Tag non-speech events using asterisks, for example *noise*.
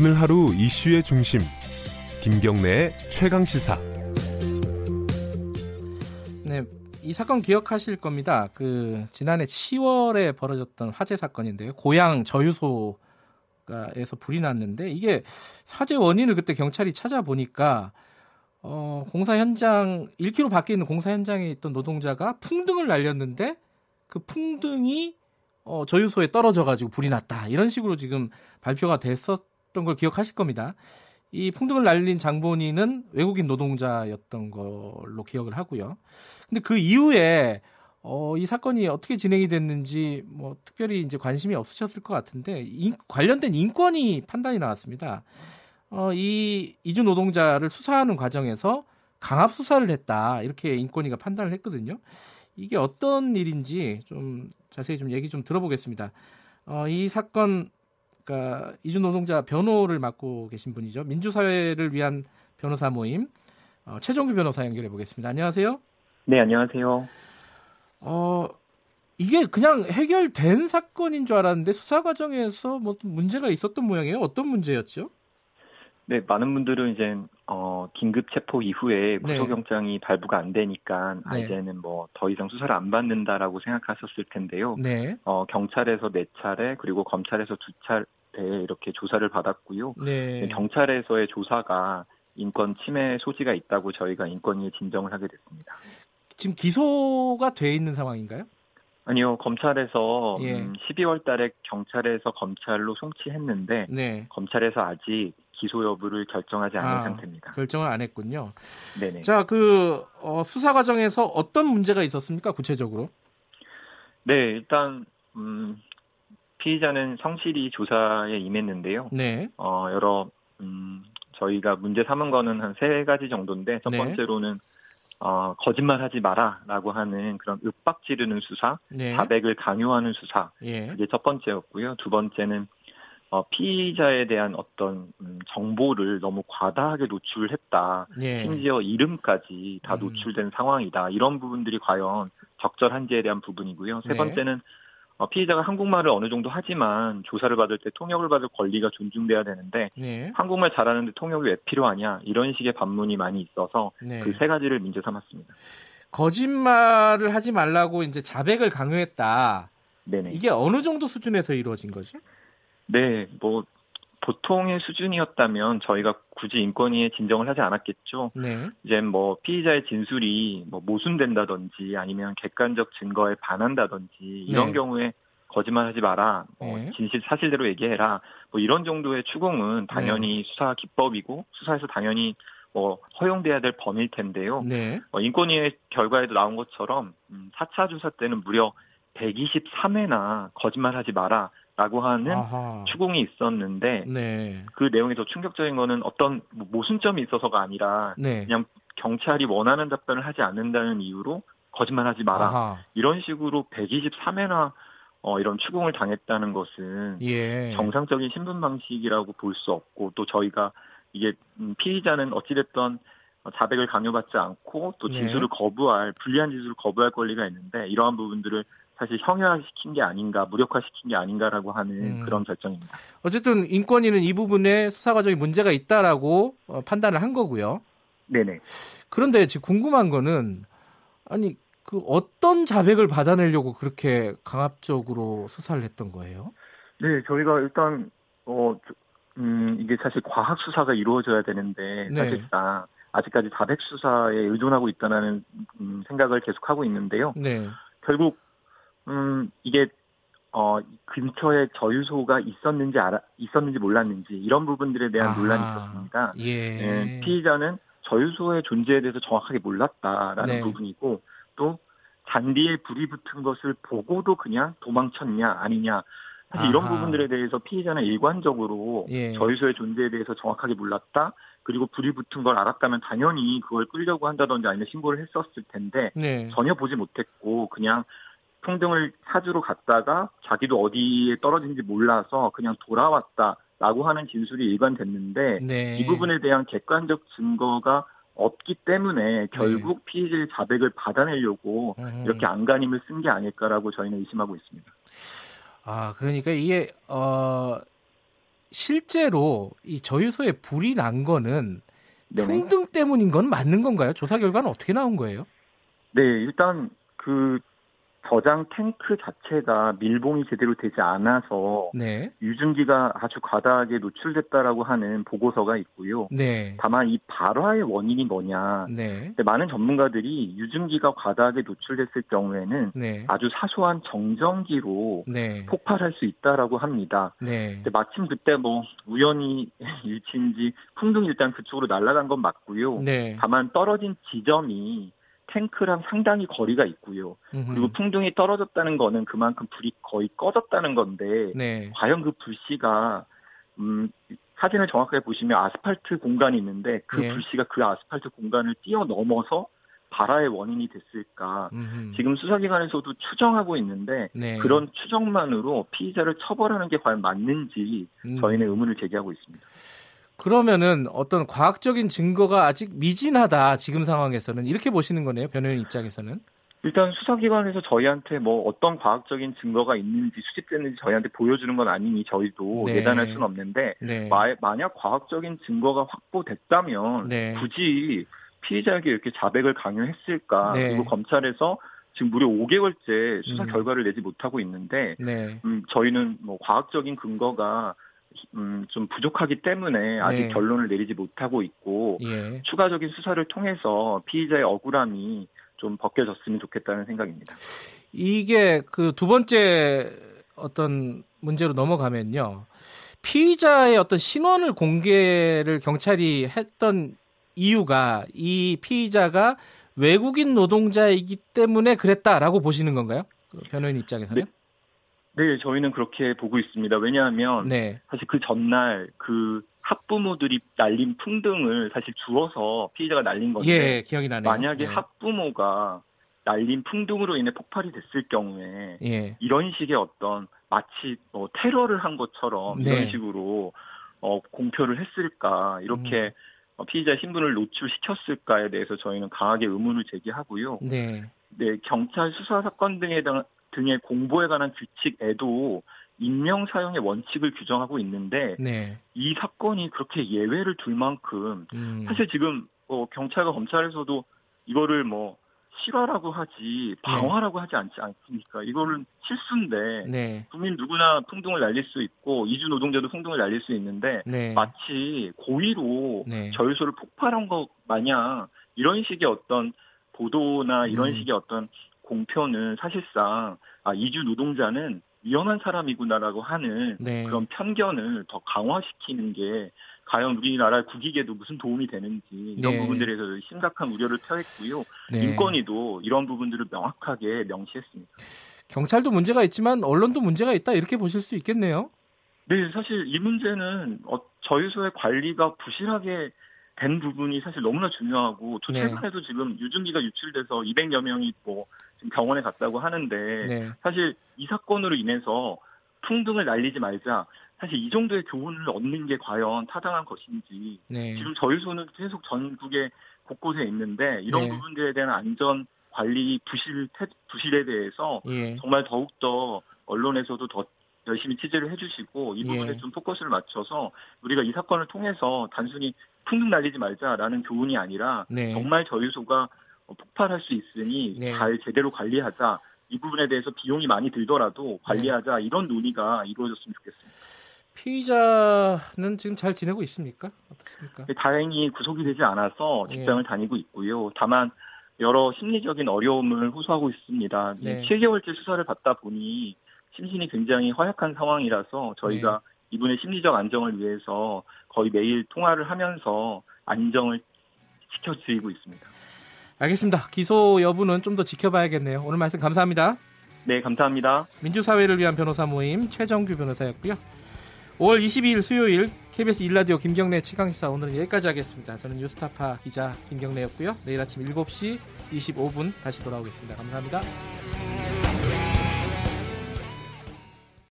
오늘 하루 이슈의 중심 김경래의 최강 시사. 네, 이 사건 기억하실 겁니다. 그 지난해 10월에 벌어졌던 화재 사건인데요. 고향 저유소에서 불이 났는데 이게 화재 원인을 그때 경찰이 찾아보니까 어, 공사 현장 1km 밖에 있는 공사 현장에 있던 노동자가 풍등을 날렸는데 그 풍등이 어, 저유소에 떨어져 가지고 불이 났다. 이런 식으로 지금 발표가 됐었 던 걸 기억하실 겁니다. 이 풍등을 날린 장본인은 외국인 노동자였던 걸로 기억을 하고요. 근데 그 이후에 어, 이 사건이 어떻게 진행이 됐는지 뭐 특별히 이제 관심이 없으셨을 것 같은데 인, 관련된 인권이 판단이 나왔습니다. 어, 이 이주 노동자를 수사하는 과정에서 강압 수사를 했다 이렇게 인권위가 판단을 했거든요. 이게 어떤 일인지 좀 자세히 좀 얘기 좀 들어보겠습니다. 어, 이 사건 그러니까 이주 노동자 변호를 맡고 계신 분이죠. 민주사회를 위한 변호사 모임 어, 최종규 변호사 연결해 보겠습니다. 안녕하세요. 네, 안녕하세요. 어, 이게 그냥 해결된 사건인 줄 알았는데 수사 과정에서 뭐 문제가 있었던 모양이에요. 어떤 문제였죠? 네, 많은 분들은 이제 어, 긴급 체포 이후에 구속영장이 네. 발부가 안 되니까 아, 네. 이제는 뭐 더 이상 수사를 안 받는다라고 생각하셨을 텐데요. 네. 어, 경찰에서 네 차례 그리고 검찰에서 두 차례 이렇게 조사를 받았고요. 네. 경찰에서의 조사가 인권 침해 소지가 있다고 저희가 인권위에 진정을 하게 됐습니다. 지금 기소가 돼 있는 상황인가요? 아니요, 검찰에서 예. 음, 12월 달에 경찰에서 검찰로 송치했는데 네. 검찰에서 아직 기소 여부를 결정하지 않은 아, 상태입니다. 결정을 안 했군요. 네네. 자, 그 어, 수사 과정에서 어떤 문제가 있었습니까? 구체적으로? 네, 일단 음, 피의자는 성실히 조사에 임했는데요. 네. 어, 여러 음, 저희가 문제 삼은 거는 한 세 가지 정도인데 첫 네. 번째로는 어, 거짓말하지 마라라고 하는 그런 윽박 지르는 수사, 네. 자백을 강요하는 수사 예. 그게 첫 번째였고요. 두 번째는 어, 피의자에 대한 어떤 음, 정보를 너무 과다하게 노출했다. 예. 심지어 이름까지 다 음. 노출된 상황이다. 이런 부분들이 과연 적절한지에 대한 부분이고요. 세 네. 번째는 어, 피의자가 한국말을 어느 정도 하지만 조사를 받을 때 통역을 받을 권리가 존중돼야 되는데 네. 한국말 잘하는데 통역이 왜 필요하냐 이런 식의 반문이 많이 있어서 네. 그세 가지를 문제 삼았습니다. 거짓말을 하지 말라고 이제 자백을 강요했다. 네네. 이게 어느 정도 수준에서 이루어진 거죠? 네, 뭐 보통의 수준이었다면 저희가 굳이 인권위에 진정을 하지 않았겠죠. 네. 이제 뭐 피의자의 진술이 뭐 모순된다든지 아니면 객관적 증거에 반한다든지 이런 네. 경우에 거짓말하지 마라, 뭐 네. 진실 사실대로 얘기해라, 뭐 이런 정도의 추궁은 당연히 네. 수사 기법이고 수사에서 당연히 뭐 허용돼야 될 범위일 텐데요. 네. 어, 인권위의 결과에도 나온 것처럼 음, 4차 조사 때는 무려 123회나 거짓말하지 마라. 라고 하는 아하. 추궁이 있었는데 네. 그 내용이 더 충격적인 거는 어떤 뭐 모순점이 있어서가 아니라 네. 그냥 경찰이 원하는 답변을 하지 않는다는 이유로 거짓말하지 마라 아하. 이런 식으로 123회나 어, 이런 추궁을 당했다는 것은 예. 정상적인 신분 방식이라고 볼 수 없고 또 저희가 이게 음, 피의자는 어찌됐던 자백을 강요받지 않고 또 네. 진술을 네. 거부할 불리한 진술을 거부할 권리가 있는데 이러한 부분들을 사실 형해화시킨 게 아닌가, 무력화시킨 게 아닌가라고 하는 음. 그런 결정입니다. 어쨌든 인권위는 이 부분에 수사 과정에 문제가 있다라고 어, 판단을 한 거고요. 네네. 그런데 지금 궁금한 거는 아니 그 어떤 자백을 받아내려고 그렇게 강압적으로 수사를 했던 거예요? 네, 저희가 일단 어 음, 이게 사실 과학 수사가 이루어져야 되는데 네. 사실상 아직까지 자백 수사에 의존하고 있다는 음, 생각을 계속하고 있는데요. 네. 결국 음, 이게 어, 근처에 저유소가 있었는지 알아, 있었는지 몰랐는지 이런 부분들에 대한 아하, 논란이 있었습니다. 예. 예. 피의자는 저유소의 존재에 대해서 정확하게 몰랐다라는 네. 부분이고 또 잔디에 불이 붙은 것을 보고도 그냥 도망쳤냐 아니냐 사실 아하. 이런 부분들에 대해서 피의자는 일관적으로 예. 저유소의 존재에 대해서 정확하게 몰랐다 그리고 불이 붙은 걸 알았다면 당연히 그걸 끌려고 한다든지 아니면 신고를 했었을 텐데 네. 전혀 보지 못했고 그냥 풍등을 찾으러 갔다가 자기도 어디에 떨어진지 몰라서 그냥 돌아왔다라고 하는 진술이 일관됐는데 네. 이 부분에 대한 객관적 증거가 없기 때문에 결국 네. 피의자의 자백을 받아내려고 음. 이렇게 안간힘을 쓴 게 아닐까라고 저희는 의심하고 있습니다. 아 그러니까 이게 어 실제로 이 저유소에 불이 난 거는 네네. 풍등 때문인 건 맞는 건가요? 조사 결과는 어떻게 나온 거예요? 네, 일단 그 저장 탱크 자체가 밀봉이 제대로 되지 않아서 네. 유증기가 아주 과다하게 노출됐다라고 하는 보고서가 있고요. 네. 다만 이 발화의 원인이 뭐냐. 네. 많은 전문가들이 유증기가 과다하게 노출됐을 경우에는 네. 아주 사소한 정전기로 네. 폭발할 수 있다라고 합니다. 네. 마침 그때 뭐 우연히 *laughs* 일치인지 풍등이 일단 그쪽으로 날아간 건 맞고요. 다만 떨어진 지점이 탱크랑 상당히 거리가 있고요. 음흠. 그리고 풍등이 떨어졌다는 거는 그만큼 불이 거의 꺼졌다는 건데 네. 과연 그 불씨가 음, 사진을 정확하게 보시면 아스팔트 공간이 있는데 그 네. 불씨가 그 아스팔트 공간을 뛰어넘어서 발화의 원인이 됐을까? 음흠. 지금 수사기관에서도 추정하고 있는데 네. 그런 추정만으로 피의자를 처벌하는 게 과연 맞는지 음. 저희는 의문을 제기하고 있습니다. 그러면은 어떤 과학적인 증거가 아직 미진하다 지금 상황에서는 이렇게 보시는 거네요 변호인 입장에서는 일단 수사기관에서 저희한테 뭐 어떤 과학적인 증거가 있는지 수집됐는지 저희한테 보여주는 건 아니니 저희도 네. 예단할 수는 없는데 네. 마, 만약 과학적인 증거가 확보됐다면 네. 굳이 피의자에게 이렇게 자백을 강요했을까 네. 그리고 검찰에서 지금 무려 5개월째 수사 음. 결과를 내지 못하고 있는데 네. 음, 저희는 뭐 과학적인 근거가 음, 좀 부족하기 때문에 아직 네. 결론을 내리지 못하고 있고 예. 추가적인 수사를 통해서 피의자의 억울함이 좀 벗겨졌으면 좋겠다는 생각입니다. 이게 그 두 번째 어떤 문제로 넘어가면요. 피의자의 어떤 신원을 공개를 경찰이 했던 이유가 이 피의자가 외국인 노동자이기 때문에 그랬다라고 보시는 건가요? 그 변호인 입장에서는? 네. 네, 저희는 그렇게 보고 있습니다. 왜냐하면 네. 사실 그 전날 그 학부모들이 날린 풍등을 사실 주어서 피의자가 날린 건데 예, 기억이 나네요. 만약에 네. 학부모가 날린 풍등으로 인해 폭발이 됐을 경우에 예. 이런 식의 어떤 마치 뭐 테러를 한 것처럼 네. 이런 식으로 어, 공표를 했을까 이렇게 음. 피의자 신분을 노출시켰을까에 대해서 저희는 강하게 의문을 제기하고요. 네. 네, 경찰 수사 사건 등에 등의 공보에 관한 규칙에도 익명 사용의 원칙을 규정하고 있는데 네. 이 사건이 그렇게 예외를 둘 만큼 음. 사실 지금 뭐 경찰과 검찰에서도 이거를 뭐 실화라고 하지 방화라고 네. 하지 않지 않습니까? 이거는 실수인데 네. 국민 누구나 풍등을 날릴 수 있고 이주 노동자도 풍등을 날릴 수 있는데 네. 마치 고의로 네. 저유소를 폭발한 것 마냥 이런 식의 어떤 보도나 이런 음. 식의 어떤 공표는 사실상 아, 이주 노동자는 위험한 사람이구나라고 하는 네. 그런 편견을 더 강화시키는 게 과연 우리나라 국익에도 무슨 도움이 되는지 이런 네. 부분들에 서 심각한 우려를 표했고요. 네. 인권위도 이런 부분들을 명확하게 명시했습니다. 경찰도 문제가 있지만 언론도 문제가 있다 이렇게 보실 수 있겠네요. 네, 사실 이 문제는 어, 저유소의 관리가 부실하게 된 부분이 사실 너무나 중요하고 저 네. 최근에도 네. 지금 유증기가 유출돼서 200여 명이 뭐 지금 병원에 갔다고 하는데 네. 사실 이 사건으로 인해서 풍등을 날리지 말자. 사실 이 정도의 교훈을 얻는 게 과연 타당한 것인지 네. 지금 저유소는 계속 전국에 곳곳에 있는데 이런 네. 부분들에 대한 안전 관리 부실 부실에 대해서 예. 정말 더욱 더 언론에서도 더 열심히 취재를 해주시고 이 부분에 예. 좀 포커스를 맞춰서 우리가 이 사건을 통해서 단순히 풍등 날리지 말자라는 교훈이 아니라 네. 정말 저유소가 폭발할 수 있으니 네. 잘 제대로 관리하자. 이 부분에 대해서 비용이 많이 들더라도 관리하자 네. 이런 논의가 이루어졌으면 좋겠습니다. 피의자는 지금 잘 지내고 있습니까? 어떻습니까? 네, 다행히 구속이 되지 않아서 직장을 네. 다니고 있고요. 다만 여러 심리적인 어려움을 호소하고 있습니다. 네. 7개월째 수사를 받다 보니 심신이 굉장히 허약한 상황이라서 저희가 네. 이분의 심리적 안정을 위해서 거의 매일 통화를 하면서 안정을 지켜드리고 있습니다. 알겠습니다. 기소 여부는 좀 더 지켜봐야겠네요. 오늘 말씀 감사합니다. 네, 감사합니다. 민주사회를 위한 변호사 모임 최정규 변호사였고요. 5월 22일 수요일 KBS 일라디오 김경래 치강시사 오늘은 여기까지 하겠습니다. 저는 뉴스타파 기자 김경래였고요. 내일 아침 7시 25분 다시 돌아오겠습니다. 감사합니다.